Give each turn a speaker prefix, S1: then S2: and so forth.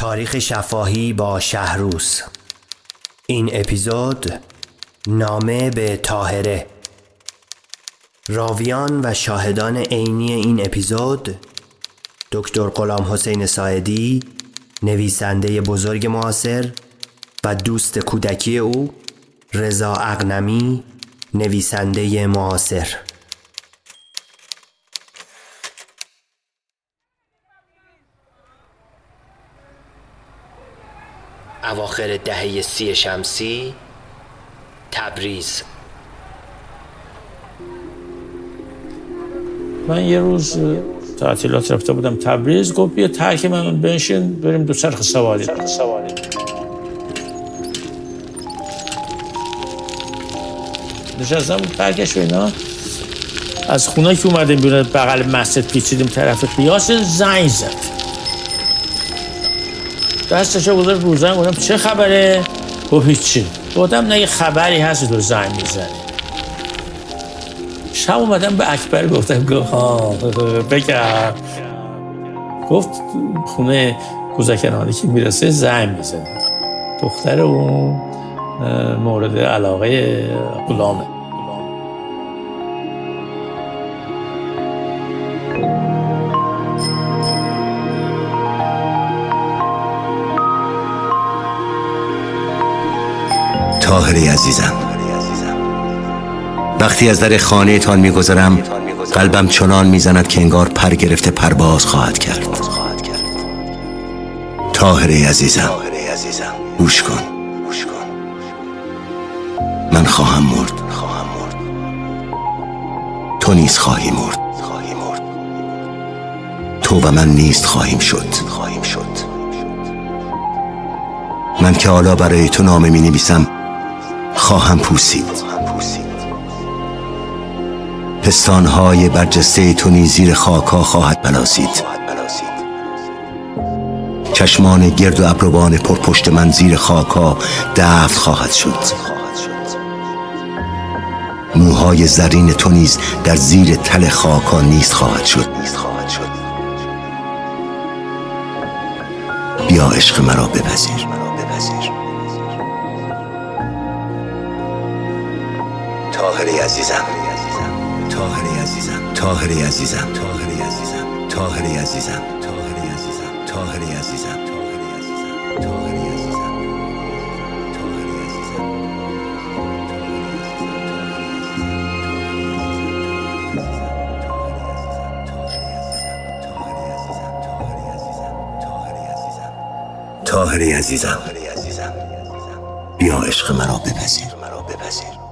S1: تاریخ شفاهی با شهروس این اپیزود نامه به تاهره راویان و شاهدان عینی این اپیزود دکتر غلام حسین ساعدی نویسنده بزرگ معاصر و دوست کودکی او رضا اغنمی نویسنده معاصر. اواخر دهه سی شمسی تبریز.
S2: من یه روز تعطیلات رفته بودم تبریز گفت بیا ترک من بنشین بریم دو چرخ سواری. نشستم ترکش و اینا. از خونه که اومدیم بیرون بغل مسجد پیچیدیم طرف قیاس زنگ زد. دستشو گذاشت رو زنگ گفتم چه خبره؟ گفت هیچی. گفتم نه یه خبری هست تو زنگ می‌زنی شب اومدم به اکبر گفتم گفت ها بگم. گفت خونه کوزکنانی که می‌رسه زنگ می‌زنه. دختر اون مورد علاقه غلامه.
S3: تاهری عزیزم. وقتی از در خانه تان میگذرم قلبم چنان می‌زند که انگار پر گرفته پرواز خواهد کرد. تاهری عزیزم گوش کن. من خواهم مرد. تو نیز خواهی مرد. تو و من نیست خواهیم شد. من که حالا برای تو نامه می نویسم خواهم پوسید. پستانهای برجسته تو نیز زیر خاکا خواهد بلاسید چشمان گرد و ابروان پرپشت من زیر خاکا دفت خواهد شد. موهای زرین تو نیز در زیر تل خاکا نیست خواهد شد. بیا عشق مرا بپذیر. تاهری عزیزم تاهری عزیزم تاهری عزیزم تاهری عزیزم تاهری عزیزم تاهری عزیزم تاهری عزیزم تاهری عزیزم تاهری عزیزم تاهری عزیزم بیا عشق مرا بپذیر